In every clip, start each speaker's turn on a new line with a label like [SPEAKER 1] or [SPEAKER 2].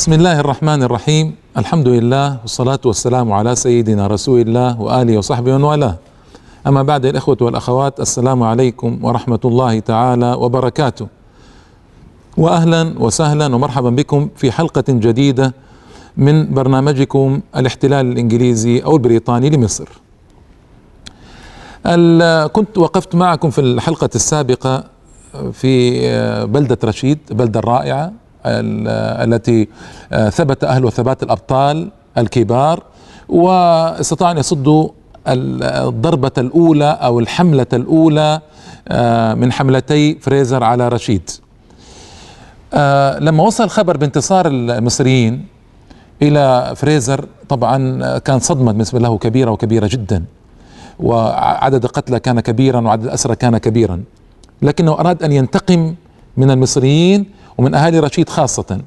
[SPEAKER 1] بسم الله الرحمن الرحيم الحمد لله والصلاة والسلام على سيدنا رسول الله وآله وصحبه ومن والاه أما بعد الإخوة والأخوات السلام عليكم ورحمة الله تعالى وبركاته وأهلا وسهلا ومرحبا بكم في حلقة جديدة من برنامجكم الاحتلال الإنجليزي أو البريطاني لمصر كنت وقفت معكم في الحلقة السابقة في بلدة رشيد بلدة رائعة التي ثبت أهل ثبات الأبطال الكبار واستطاعوا أن يصدوا الضربة الأولى أو الحملة الأولى من حملتي فريزر على رشيد. لما وصل خبر بانتصار المصريين إلى فريزر طبعا كان صدمة بالنسبة له كبيرة وكبيرة جدا وعدد القتلى كان كبيرا وعدد الأسرى كان كبيرا. لكنه أراد أن ينتقم من المصريين ومن أهالي رشيد خاصة.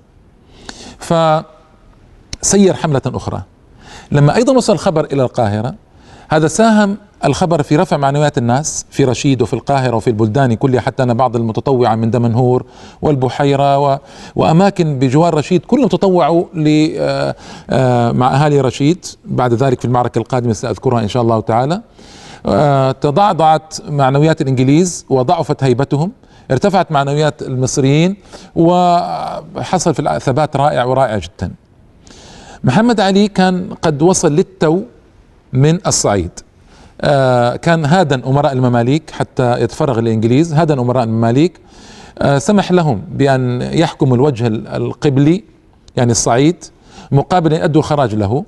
[SPEAKER 1] فسير حملة أخرى. لما أيضا وصل الخبر إلى القاهرة هذا ساهم الخبر في رفع معنويات الناس في رشيد وفي القاهرة وفي البلدان كلها حتى أن بعض المتطوعة من دمنهور والبحيرة و... وأماكن بجوار رشيد كلهم تطوعوا ل... مع أهالي رشيد. بعد ذلك في المعركة القادمة سأذكرها إن شاء الله تعالى. تضعضعت معنويات الإنجليز وضعفت هيبتهم. ارتفعت معنويات المصريين وحصل في ثبات رائع ورائع جدا. محمد علي كان قد وصل للتو من الصعيد. آه كان هادا أمراء المماليك حتى يتفرغ الانجليز هادا أمراء المماليك. آه سمح لهم بأن يحكموا الوجه القبلي يعني الصعيد مقابل أن يؤدوا الخراج له.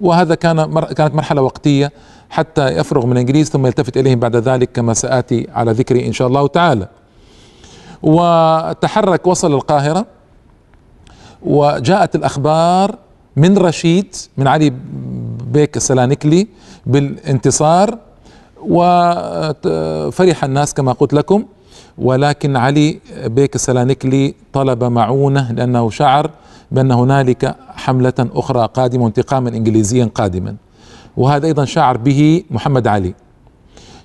[SPEAKER 1] وهذا كان مر كانت مرحلة وقتية حتى يفرغ من الإنجليز ثم يلتفت إليهم بعد ذلك كما سآتي على ذكري إن شاء الله تعالى. وتحرك وصل القاهرة وجاءت الأخبار من رشيد من علي بيك السلانكلي بالانتصار وفرح الناس كما قلت لكم ولكن علي بيك السلانكلي طلب معونة لأنه شعر بأن هنالك حملة أخرى قادمة انتقاما إنجليزيا قادما. وهذا أيضا شعر به محمد علي.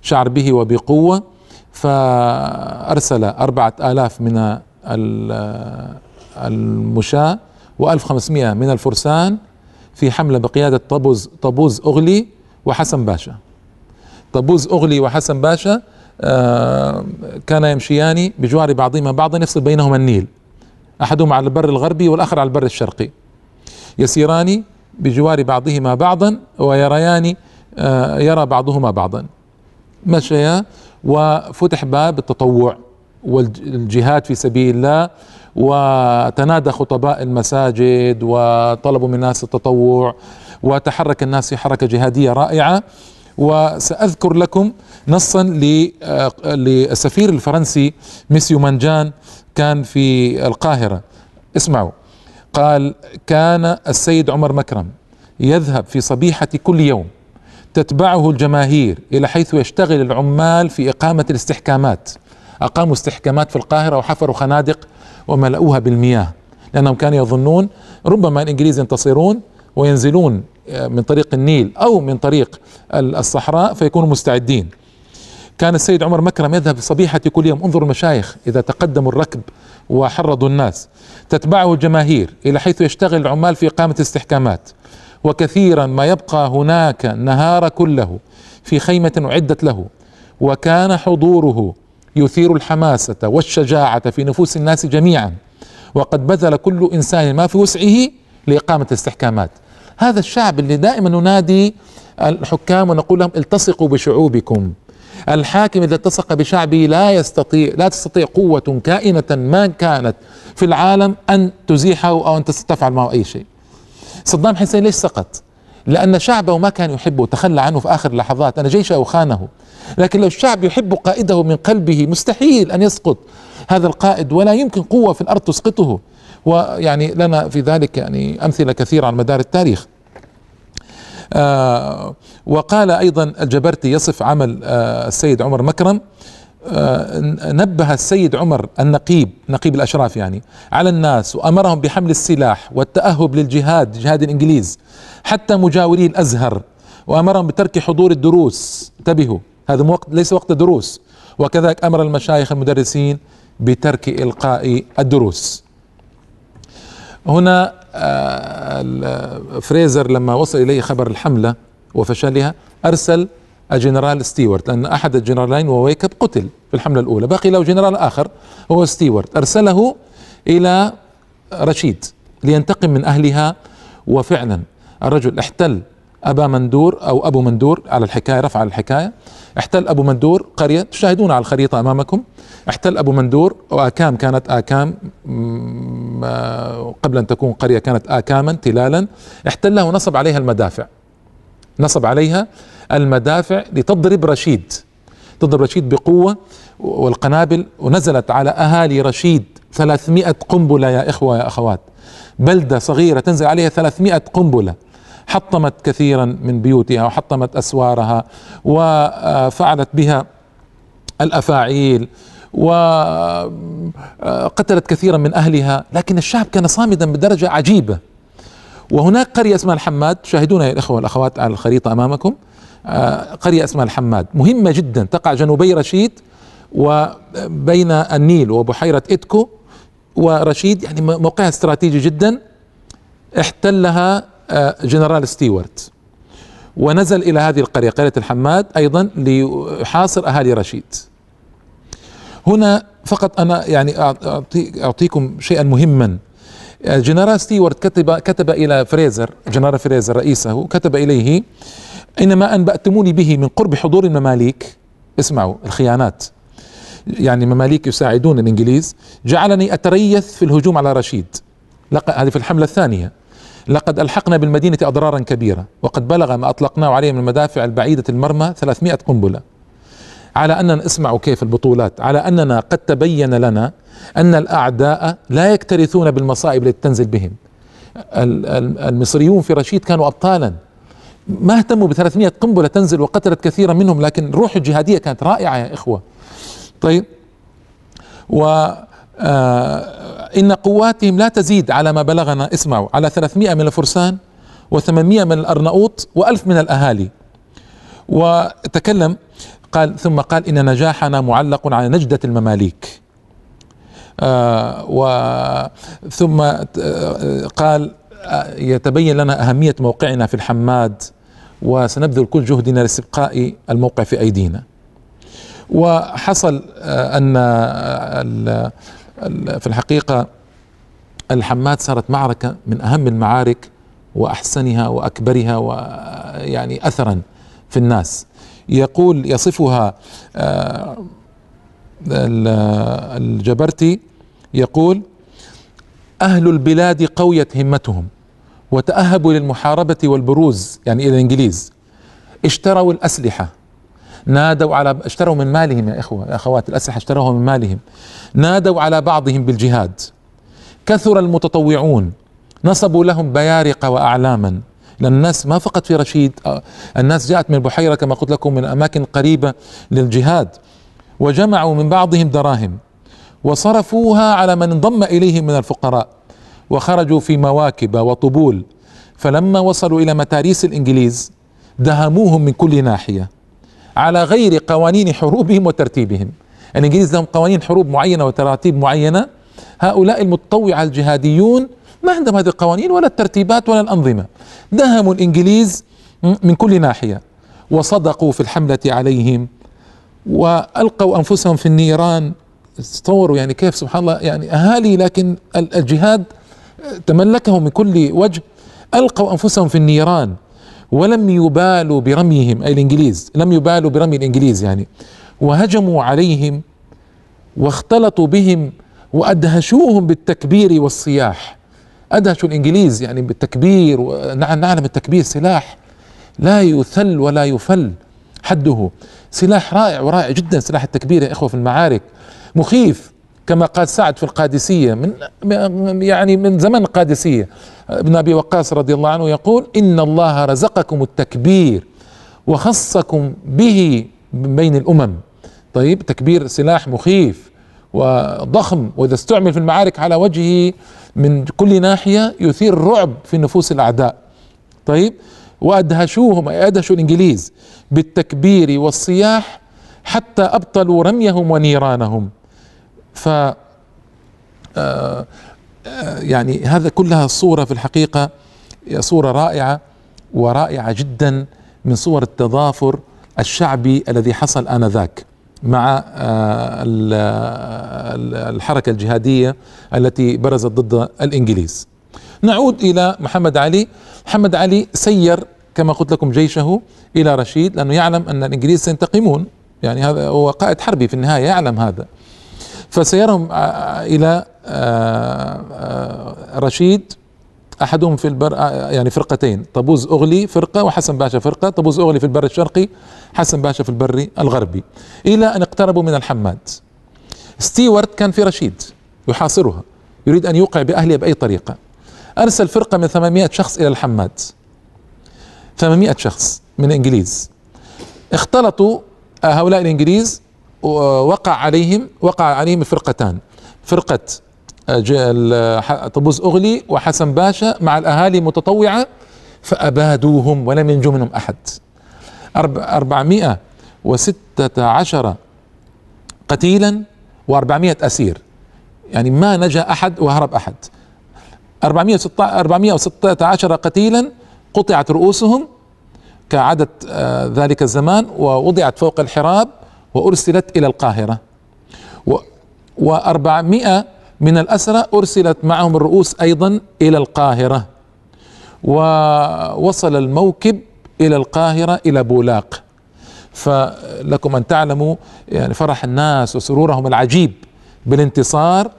[SPEAKER 1] شعر به وبقوة فأرسل أربعة آلاف من المشاة و1500 من الفرسان في حملة بقيادة طبوز طبوز أغلي وحسن باشا. طبوز أغلي وحسن باشا آه كان يمشيان بجوار بعضهما بعضا يفصل بينهما النيل. أحدهما على البر الغربي والآخر على البر الشرقي. يسيران بجوار بعضهما بعضا ويريان آه يرى بعضهما بعضا. مشيا وفتح باب التطوع والجهاد في سبيل الله وتنادى خطباء المساجد وطلبوا من الناس التطوع وتحرك الناس في حركة جهادية رائعة. وسأذكر لكم نصا للسفير الفرنسي ميسيو مانجان كان في القاهرة. اسمعوا. قال كان السيد عمر مكرم يذهب في صبيحة كل يوم تتبعه الجماهير إلى حيث يشتغل العمال في إقامة الاستحكامات. أقاموا استحكامات في القاهرة وحفروا خنادق وملؤوها بالمياه لأنهم كانوا يظنون ربما الإنجليز ينتصرون وينزلون من طريق النيل أو من طريق الصحراء فيكونوا مستعدين. كان السيد عمر مكرم يذهب في صبيحة كل يوم انظروا المشايخ إذا تقدموا الركب وحرضوا الناس. تتبعه الجماهير إلى حيث يشتغل العمال في إقامة استحكامات وكثيرا ما يبقى هناك النهار كله في خيمة أعدت له وكان حضوره يثير الحماسة والشجاعة في نفوس الناس جميعا وقد بذل كل إنسان ما في وسعه لإقامة الاستحكامات. هذا الشعب اللي دائما ننادي الحكام ونقول لهم التصقوا بشعوبكم. الحاكم إذا التصق بشعبه لا يستطيع لا تستطيع قوة كائنة ما كانت في العالم أن تزيحه أو أن تفعل معه أي شيء. صدام حسين ليش سقط؟ لأن شعبه ما كان يحبه تخلى عنه في آخر اللحظات. أن جيشه خانه لكن لو الشعب يحب قائده من قلبه مستحيل أن يسقط هذا القائد ولا يمكن قوة في الأرض تسقطه. ويعني لنا في ذلك يعني أمثلة كثيرة على مدار التاريخ. آه وقال أيضا الجبرتي يصف عمل آه السيد عمر مكرم نبه السيد عمر النقيب نقيب الأشراف يعني على الناس وأمرهم بحمل السلاح والتأهب للجهاد جهاد الإنجليز حتى مجاوري الأزهر وأمرهم بترك حضور الدروس. انتبهوا هذا وقت ليس وقت دروس وكذلك أمر المشايخ المدرسين بترك إلقاء الدروس. هنا آه، فريزر لما وصل إليه خبر الحملة وفشلها أرسل الجنرال ستيوارت لأن أحد الجنرالين وويكب قتل في الحملة الأولى. بقي له جنرال آخر هو ستيوارت أرسله إلى رشيد لينتقم من أهلها. وفعلا الرجل احتل أبا مندور أو أبو مندور على الحكاية رفع الحكاية. احتل أبو مندور قرية تشاهدون على الخريطة أمامكم. احتل أبو مندور وآكام كانت آكام قبل أن تكون قرية كانت اكاما تلالا. احتلها ونصب عليها المدافع. نصب عليها المدافع لتضرب رشيد. تضرب رشيد بقوة والقنابل ونزلت على أهالي رشيد 300 قنبلة يا إخوة يا أخوات. بلدة صغيرة تنزل عليها 300 قنبلة. حطمت كثيرا من بيوتها وحطمت أسوارها وفعلت بها الأفاعيل وقتلت كثيرا من أهلها. لكن الشعب كان صامدا بدرجة عجيبة. وهناك قرية اسمها الحماد. تشاهدونها يا الاخوه والأخوات على الخريطة أمامكم. قرية اسمها الحماد. مهمة جدا. تقع جنوبي رشيد وبين النيل وبحيرة إدكو. ورشيد يعني موقعها استراتيجي جدا. احتلها آه، جنرال ستيوارت. ونزل إلى هذه القرية قرية الحماد أيضا ليحاصر أهالي رشيد. هنا فقط أنا يعني أعطيكم شيئا مهما. جنرال ستيوارت كتب كتب إلى فريزر جنرال فريزر رئيسه كتب إليه إنما انباتموني به من قرب حضور المماليك. اسمعوا الخيانات. يعني المماليك يساعدون الإنجليز. جعلني أتريث في الهجوم على رشيد. هذه في الحملة الثانية. لقد ألحقنا بالمدينة أضرارا كبيرة وقد بلغ ما أطلقناه عليه من المدافع البعيدة المرمى 300 قنبلة. على أننا اسمعوا كيف البطولات على أننا قد تبين لنا أن الأعداء لا يكترثون بالمصائب التي تنزل بهم. المصريون في رشيد كانوا ابطالا. ما اهتموا ب 300 قنبلة تنزل وقتلت كثيرا منهم لكن الروح الجهادية كانت رائعة يا إخوة. طيب. و آه إن قواتهم لا تزيد على ما بلغنا اسمعوا على 300 من الفرسان و800 من الأرناؤوط و1000 من الأهالي. وتكلم قال ثم قال إن نجاحنا معلق على نجدة المماليك. آه وثم آه قال يتبين لنا أهمية موقعنا في الحماد وسنبذل كل جهدنا لاستبقاء الموقع في أيدينا. وحصل آه، أن آه، في الحقيقة الحماد صارت معركة من أهم المعارك وأحسنها وأكبرها ويعني أثرا في الناس. يقول يصفها آه، الجبرتي يقول أهل البلاد قويت همتهم وتأهبوا للمحاربة والبروز يعني إلى الإنجليز. اشتروا الأسلحة. نادوا على اشتروا من مالهم يا إخوة يا أخوات الأسلحة اشتروها من مالهم. نادوا على بعضهم بالجهاد. كثر المتطوعون. نصبوا لهم بيارق وأعلاما. لأن الناس ما فقط في رشيد آه، الناس جاءت من البحيره كما قلت لكم من أماكن قريبة للجهاد. وجمعوا من بعضهم دراهم. وصرفوها على من انضم اليهم من الفقراء وخرجوا في مواكب وطبول. فلما وصلوا إلى متاريس الإنجليز دهموهم من كل ناحية على غير قوانين حروبهم وترتيبهم. الإنجليز لهم قوانين حروب معينة وتراتيب معينة. هؤلاء المتطوعة الجهاديون ما عندهم هذه القوانين ولا الترتيبات ولا الأنظمة. دهموا الإنجليز من كل ناحية وصدقوا في الحملة عليهم والقوا أنفسهم في النيران تصوروا يعني كيف سبحان الله يعني أهالي لكن الجهاد تملكهم من كل وجه. ألقوا أنفسهم في النيران ولم يبالوا برميهم أي الإنجليز لم يبالوا برمي الإنجليز يعني. وهجموا عليهم واختلطوا بهم وأدهشوهم بالتكبير والصياح. أدهشوا الإنجليز يعني بالتكبير نعلم التكبير سلاح لا يثل ولا يفل حده. سلاح رائع ورائع جدا سلاح التكبير يا إخوة في المعارك. مخيف كما قال سعد في القادسية من يعني من زمن القادسية. ابن أبي وقاص رضي الله عنه يقول إن الله رزقكم التكبير وخصكم به بين الأمم. طيب تكبير سلاح مخيف وضخم وإذا استعمل في المعارك على وجهه من كل ناحية يثير الرعب في نفوس الأعداء. طيب وأدهشوهم أدهشوا الإنجليز بالتكبير والصياح حتى أبطلوا رميهم ونيرانهم. ف آه يعني هذا كلها صورة في الحقيقة صورة رائعة ورائعة جدا من صور التضافر الشعبي الذي حصل آنذاك مع آه، الحركة الجهادية التي برزت ضد الإنجليز. نعود إلى محمد علي. محمد علي سير كما قلت لكم جيشه إلى رشيد لأنه يعلم أن الإنجليز سينتقمون. يعني هذا هو قائد حربي في النهاية يعلم هذا. فسيرهم آه، إلى آه، رشيد أحدهم في البر يعني فرقتين طبوز أغلي فرقة وحسن باشا فرقة طبوز أغلي في البر الشرقي حسن باشا في البر الغربي إلى أن اقتربوا من الحماد. ستيوارت كان في رشيد يحاصرها يريد أن يوقع بأهلها بأي طريقة. أرسل فرقة من 800 شخص إلى الحماد. 800 شخص من الانجليز اختلطوا هؤلاء الإنجليز وقع عليهم وقع عليهم فرقتان. فرقة طبوز أغلي وحسن باشا مع الأهالي متطوعة فأبادوهم ولم ينجو منهم أحد. أربعمائة وستة عشر قتيلا وأربعمائة أسير. يعني ما نجا أحد وهرب أحد. أربعمائة وستة عشر قتيلا قطعت رؤوسهم كعدد آه، ذلك الزمان ووضعت فوق الحراب وأرسلت إلى القاهرة. وأربعمائة من الأسرى أرسلت معهم الرؤوس أيضا إلى القاهرة. ووصل الموكب إلى القاهرة إلى بولاق. فلكم أن تعلموا يعني فرح الناس وسرورهم العجيب بالانتصار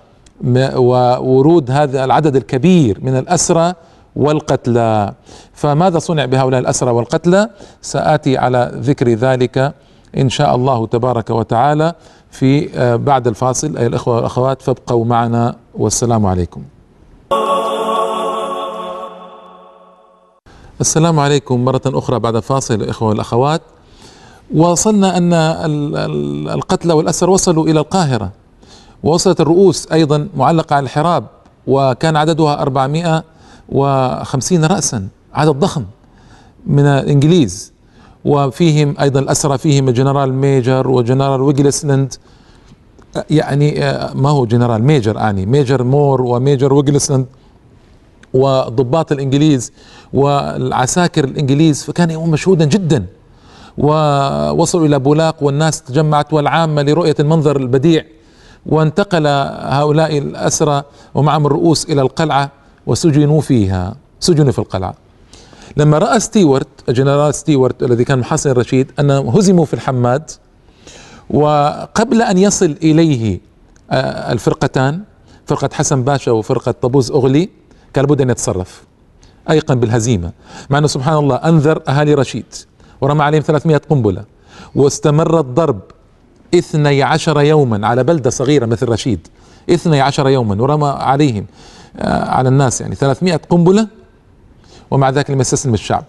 [SPEAKER 1] وورود هذا العدد الكبير من الأسرى والقتلى. فماذا صنع بهؤلاء الأسرى والقتلى؟ سآتي على ذكر ذلك إن شاء الله تبارك وتعالى في آه، بعد الفاصل. أي الأخوة والأخوات فابقوا معنا. والسلام عليكم. السلام عليكم مرة أخرى بعد الفاصل الإخوة والأخوات. وصلنا أن القتلى والأسر وصلوا إلى القاهرة. ووصلت الرؤوس أيضا معلقة على الحراب وكان عددها 450 رأسا عدد ضخم من الإنجليز. وفيهم أيضا الأسرى فيهم الجنرال ميجر وجنرال ويجلسلند يعني آه، ما هو جنرال ميجر آني؟ ميجر مور وميجر ويجلسلند وضباط الإنجليز والعساكر الإنجليز فكان يوم مشهودا جدا. ووصلوا إلى بولاق والناس تجمعت والعامة لرؤية المنظر البديع. وانتقل هؤلاء الأسرى ومعهم الرؤوس إلى القلعة وسجنوا فيها سجنوا في القلعة. لما رأى ستيوارت الجنرال ستيوارت الذي كان محاصر الرشيد أنهم هزموا في الحماد وقبل أن يصل إليه آه، الفرقتان فرقة حسن باشا وفرقة طبوز أغلي كان لابد أن يتصرف أيقن بالهزيمة. مع أنه سبحان الله أنذر أهالي رشيد ورمى عليهم 300 قنبلة واستمر الضرب 12 يوما على بلدة صغيرة مثل رشيد 12 يوما ورمى عليهم آه، على الناس يعني 300 قنبلة ومع ذلك لم يستسلم الشعب.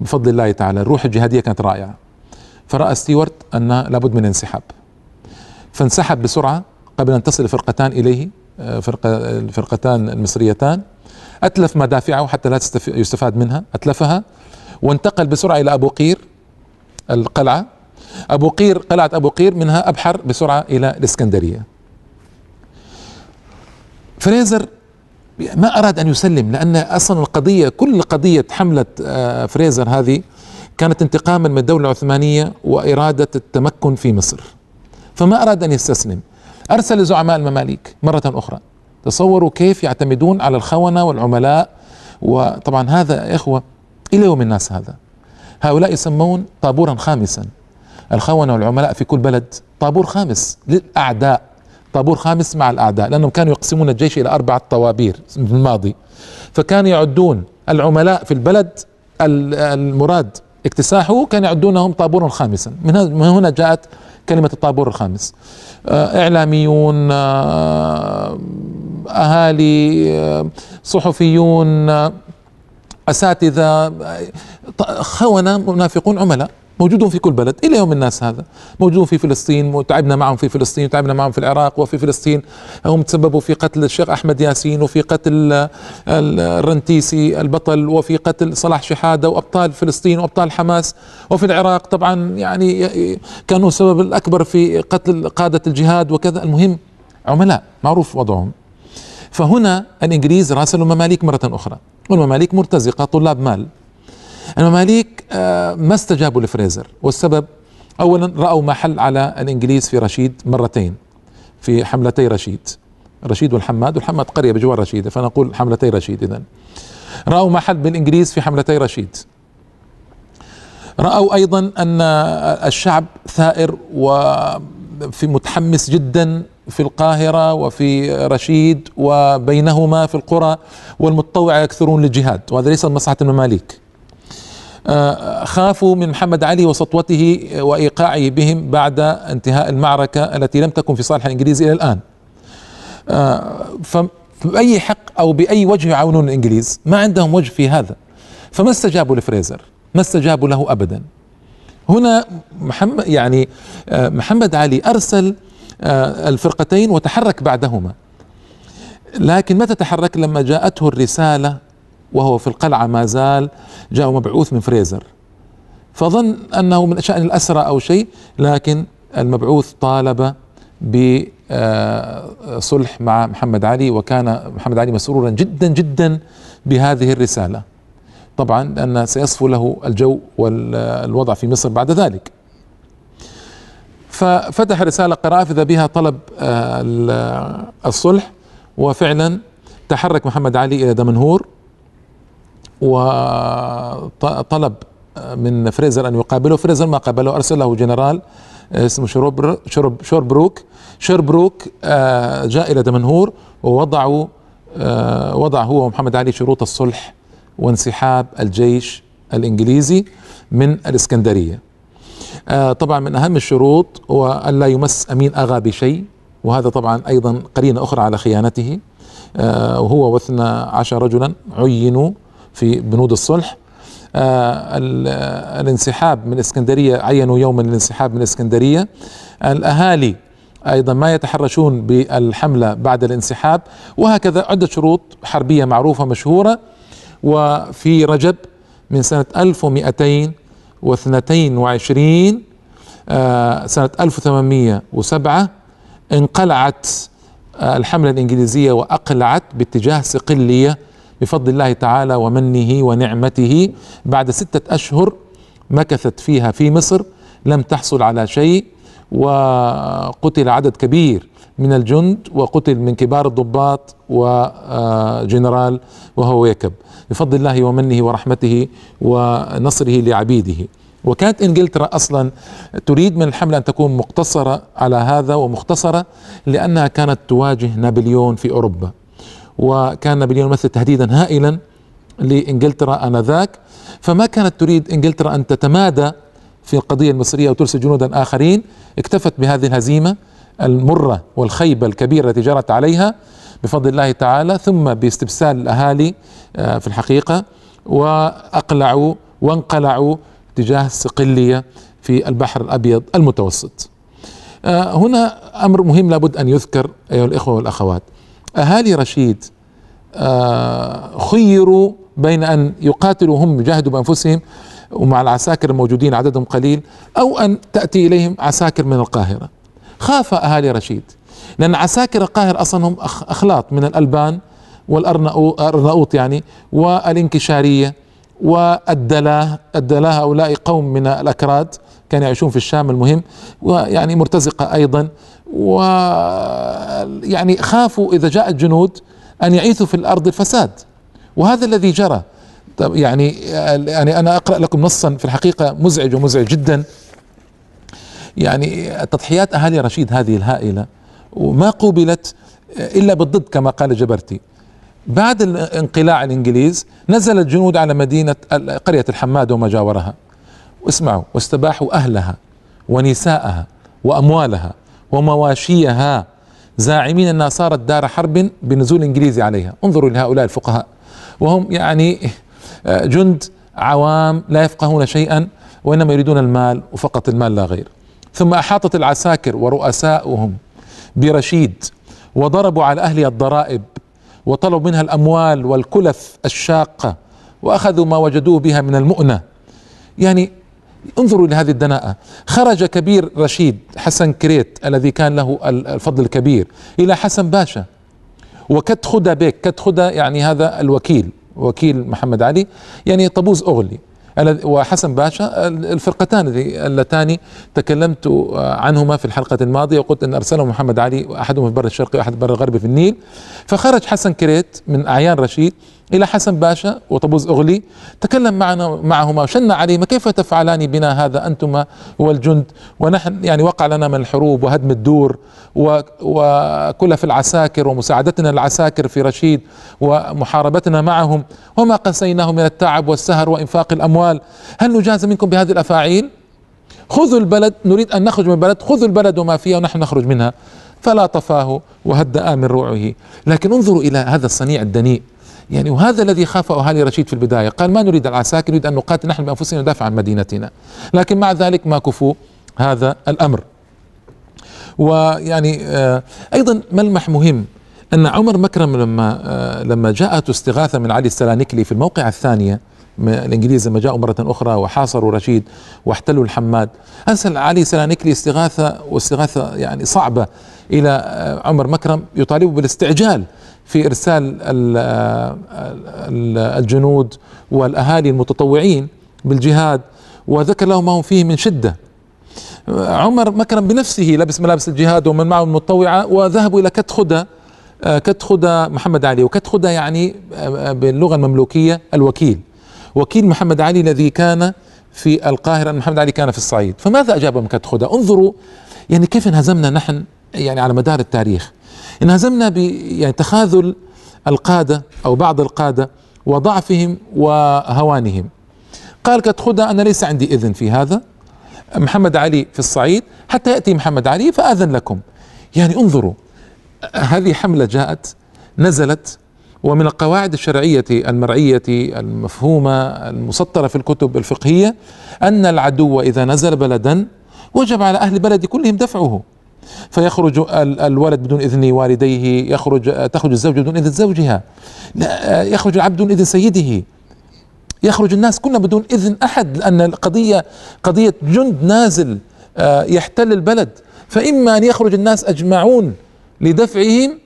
[SPEAKER 1] بفضل الله تعالى الروح الجهادية كانت رائعة. فرأى ستيوارت أن لابد من انسحاب. فانسحب بسرعة قبل أن تصل الفرقتان إليه آه، فرقة الفرقتان المصريتان. أتلف مدافعه حتى لا يستفاد منها. أتلفها وانتقل بسرعة إلى أبو قير القلعة. أبو قير قلعة أبو قير منها أبحر بسرعة إلى الإسكندرية. فريزر ما أراد أن يسلم لأن أصلا القضية كل قضية حملة آه، فريزر هذه كانت انتقاما من الدولة العثمانية وإرادة التمكن في مصر. فما أراد أن يستسلم. أرسل زعماء المماليك مرة أخرى. تصوروا كيف يعتمدون على الخونة والعملاء وطبعا هذا إخوة إلى يوم الناس هذا. هؤلاء يسمون طابورا خامسا. الخونة والعملاء في كل بلد طابور خامس للأعداء. طابور خامس مع الأعداء لأنهم كانوا يقسمون الجيش إلى أربعة طوابير في الماضي. فكانوا يعدون العملاء في البلد المراد اكتساحه كانوا يعدونهم طابورا خامسا. من هنا جاءت كلمة الطابور الخامس. آه، إعلاميون آه، أهالي آه، صحفيون أساتذة خونة منافقون عملاء. موجودون في كل بلد إلى يوم الناس هذا. موجودون في فلسطين وتعبنا معهم في فلسطين وتعبنا معهم في العراق وفي فلسطين. هم تسببوا في قتل الشيخ أحمد ياسين وفي قتل الرنتيسي البطل وفي قتل صلاح شحادة وأبطال فلسطين وأبطال حماس. وفي العراق طبعا يعني كانوا السبب الأكبر في قتل قادة الجهاد وكذا. المهم عملاء معروف وضعهم. فهنا الإنجليز راسلوا المماليك مرة أخرى والمماليك مرتزقة طلاب مال. المماليك آه، ما استجابوا لفريزر. والسبب أولا رأوا ما حل على الإنجليز في رشيد مرتين في حملتي رشيد رشيد والحماد والحماد قرية بجوار رشيد فنقول حملتي رشيد إذن. رأوا ما حل بالإنجليز في حملتي رشيد. رأوا أيضا أن الشعب ثائر وفي متحمس جدا في القاهرة وفي رشيد وبينهما في القرى والمتطوع يكثرون للجهاد وهذا ليس مصلحة المماليك. خافوا من محمد علي وسطوته وإيقاعه بهم بعد انتهاء المعركة التي لم تكن في صالح الإنجليز إلى الآن. آه، فبأي حق أو بأي وجه يعاونون الإنجليز؟ ما عندهم وجه في هذا. فما استجابوا لفريزر، ما استجابوا له ابدا. هنا محمد يعني آه، محمد علي أرسل الفرقتين وتحرك بعدهما. لكن متى تحرك؟ لما جاءته الرسالة وهو في القلعة ما زال جاء مبعوث من فريزر. فظن أنه من شأن الأسرى أو شيء لكن المبعوث طالب بصلح مع محمد علي وكان محمد علي مسرورا جدا جدا بهذه الرسالة. طبعا لأن سيصفو له الجو والوضع في مصر بعد ذلك. ففتح رسالة قراءة فإذا بها طلب آه، الصلح. وفعلا تحرك محمد علي إلى دمنهور. وطلب من فريزر أن يقابله. فريزر ما قابله أرسل له جنرال اسمه شروب شرب شوربروك. شوربروك آه، جاء إلى دمنهور ووضعوا آه، وضع هو ومحمد علي شروط الصلح وانسحاب الجيش الإنجليزي من الإسكندرية. آه، طبعا من أهم الشروط هو أن لا يمس أمين أغا بشيء وهذا طبعا أيضا قرينة أخرى على خيانته. وهو واثنى عشر رجلا عينوا في بنود الصلح. آه الانسحاب من الاسكندريه عينوا يوما الانسحاب من الاسكندريه الأهالي أيضا ما يتحرشون بالحملة بعد الانسحاب وهكذا عدة شروط حربية معروفة مشهورة. وفي رجب من سنة 1222 آه سنة 1807 انقلعت آه الحملة الإنجليزية وأقلعت باتجاه صقليه بفضل الله تعالى ومنه ونعمته. بعد ستة أشهر مكثت فيها في مصر لم تحصل على شيء وقتل عدد كبير من الجند وقتل من كبار الضباط وجنرال وهو يكب. بفضل الله ومنه ورحمته ونصره لعبيده. وكانت إنجلترا أصلا تريد من الحملة أن تكون مقتصرة على هذا ومختصرة لأنها كانت تواجه نابليون في أوروبا. وكان نابليون يمثل تهديدا هائلا لإنجلترا آنذاك فما كانت تريد إنجلترا أن تتمادى في القضية المصرية وترسل جنودا آخرين اكتفت بهذه الهزيمة المرة والخيبة الكبيرة التي جرت عليها بفضل الله تعالى ثم باستبسال الأهالي آه، في الحقيقة وأقلعوا وانقلعوا تجاه الصقليه في البحر الأبيض المتوسط. آه، هنا أمر مهم لابد أن يذكر أيها الإخوة والأخوات. أهالي رشيد آه، خيروا بين أن يقاتلوا هم يجاهدوا بأنفسهم ومع العساكر الموجودين عددهم قليل أو أن تأتي إليهم عساكر من القاهرة. خاف أهالي رشيد. لأن عساكر القاهرة أصلا هم أخلاط من الألبان والأرناؤوط يعني والانكشارية والدلاه الدلاه هؤلاء قوم من الأكراد كانوا يعيشون في الشام المهم ويعني مرتزقة أيضا. ويعني خافوا إذا جاء الجنود أن يعيثوا في الأرض الفساد. وهذا الذي جرى. يعني يعني أنا أقرأ لكم نصا في الحقيقة مزعج ومزعج جدا. يعني تضحيات أهالي رشيد هذه الهائلة. وما قوبلت إلا بالضد كما قال جبرتي. بعد انقلاع الإنجليز نزل الجنود على مدينة قرية الحماد وما جاورها. واسمعوا واستباحوا أهلها ونساءها وأموالها. ومواشيها. زاعمين أنها صارت دار حرب بنزول إنجليزي عليها. انظروا لهؤلاء الفقهاء. وهم يعني آه، جند عوام لا يفقهون شيئا وإنما يريدون المال وفقط المال لا غير. ثم أحاطت العساكر ورؤساؤهم برشيد وضربوا على أهلها الضرائب وطلبوا منها الأموال والكلف الشاقة وأخذوا ما وجدوه بها من المؤنة. يعني انظروا لهذه الدناءة. خرج كبير رشيد حسن كريت الذي كان له الفضل الكبير إلى حسن باشا. وكت خدا بيك كت خدا يعني هذا الوكيل وكيل محمد علي يعني طبوز أغلي. وحسن باشا الفرقتان اللتان تكلمت عنهما في الحلقة الماضية وقلت أن أرسلهم محمد علي أحدهم في البر الشرقي وأحد البر الغربي في النيل. فخرج حسن كريت من أعيان رشيد إلى حسن باشا وطبوز أغلي. تكلم معنا معهما وشن عليهما؟ كيف تفعلان بنا هذا؟ أنتما والجند. ونحن يعني وقع لنا من الحروب وهدم الدور وكل في العساكر ومساعدتنا للعساكر في رشيد ومحاربتنا معهم. وما قسيناه من التعب والسهر وإنفاق الأموال. هل نجاز منكم بهذه الأفاعيل؟ خذوا البلد نريد أن نخرج من البلد. خذوا البلد وما فيها ونحن نخرج منها. فلا طفاه وهدأ من روعه. لكن انظروا إلى هذا الصنيع الدنيء. يعني وهذا الذي خافه أهالي رشيد في البداية قال ما نريد العساكر نريد أن نقاتل نحن بأنفسنا ندافع عن مدينتنا. لكن مع ذلك ما كفوا هذا الأمر. ويعني آه، أيضا ملمح مهم؟ أن عمر مكرم لما آه، لما جاءت استغاثة من علي السلانكلي في الموقع الثانية الإنجليز لما جاءوا مرة أخرى وحاصروا رشيد واحتلوا الحماد أرسل علي سلانكلي استغاثة واستغاثة يعني صعبة إلى آه، عمر مكرم يطالبه بالاستعجال في إرسال الجنود والأهالي المتطوعين بالجهاد وذكر لهم ما هم فيه من شدة. عمر مكرم بنفسه لبس ملابس الجهاد ومن معه المتطوعة وذهبوا إلى كت خدى كت خدى محمد علي. وكت خدى يعني باللغة المملوكية الوكيل. وكيل محمد علي الذي كان في القاهرة محمد علي كان في الصعيد. فماذا أجابهم كت خدى انظروا يعني كيف انهزمنا نحن يعني على مدار التاريخ. انهزمنا ب يعني تخاذل القادة أو بعض القادة وضعفهم وهوانهم. قال قد أنا ليس عندي إذن في هذا. محمد علي في الصعيد حتى يأتي محمد علي فآذن لكم. يعني انظروا هذه حملة جاءت نزلت ومن القواعد الشرعية المرعيه المفهومة المسطرة في الكتب الفقهية أن العدو إذا نزل بلدا وجب على أهل البلد كلهم دفعه. فيخرج الولد بدون إذن والديه يخرج تخرج الزوجه بدون إذن زوجها. يخرج العبد بدون إذن سيده. يخرج الناس كلهم بدون إذن أحد لأن القضية قضية جند نازل آه، يحتل البلد. فإما أن يخرج الناس أجمعون لدفعهم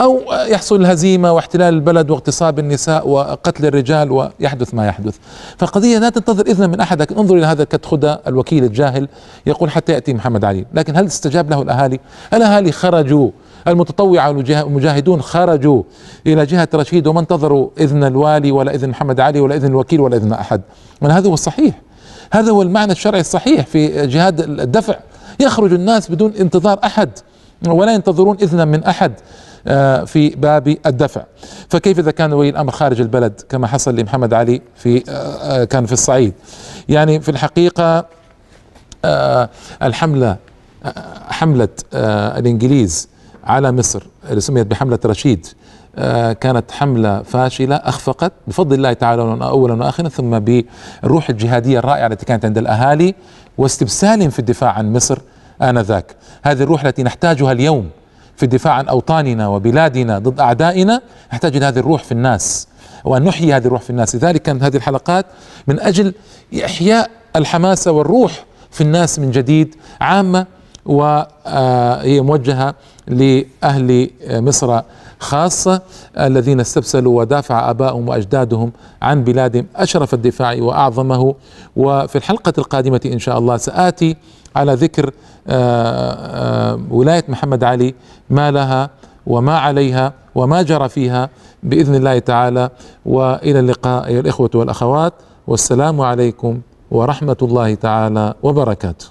[SPEAKER 1] أو يحصل الهزيمه واحتلال البلد واغتصاب النساء وقتل الرجال ويحدث ما يحدث. فالقضية لا تنتظر إذنا من أحد لكن انظر إلى هذا كتخدى الوكيل الجاهل يقول حتى يأتي محمد علي. لكن هل استجاب له الأهالي؟ الأهالي خرجوا المتطوعة والمجاهدون خرجوا إلى جهة رشيد وما انتظروا إذن الوالي ولا إذن محمد علي ولا إذن الوكيل ولا إذن أحد. من هذا هو الصحيح. هذا هو المعنى الشرعي الصحيح في جهاد الدفع. يخرج الناس بدون انتظار أحد ولا ينتظرون إذنا من أحد. في باب الدفع. فكيف إذا كان ولي الأمر خارج البلد؟ كما حصل لمحمد علي في آه، آه، كان في الصعيد. يعني في الحقيقة الحملة حملة الإنجليز على مصر اللي سميت بحملة رشيد كانت حملة فاشلة أخفقت بفضل الله تعالى أولا وآخرا ثم بالروح الجهادية الرائعة التي كانت عند الأهالي واستبسالهم في الدفاع عن مصر آنذاك. هذه الروح التي نحتاجها اليوم في الدفاع عن أوطاننا وبلادنا ضد أعدائنا نحتاج إلى هذه الروح في الناس وأن نحيي هذه الروح في الناس. لذلك كانت هذه الحلقات من أجل إحياء الحماسة والروح في الناس من جديد عامة وهي موجهة لأهل مصر خاصة الذين استبسلوا ودافع ابائهم وأجدادهم عن بلادهم أشرف الدفاع وأعظمه. وفي الحلقة القادمة إن شاء الله سآتي على ذكر آه، آه، ولاية محمد علي ما لها وما عليها وما جرى فيها بإذن الله تعالى. وإلى اللقاء أيها الإخوة والأخوات. والسلام عليكم ورحمة الله تعالى وبركاته.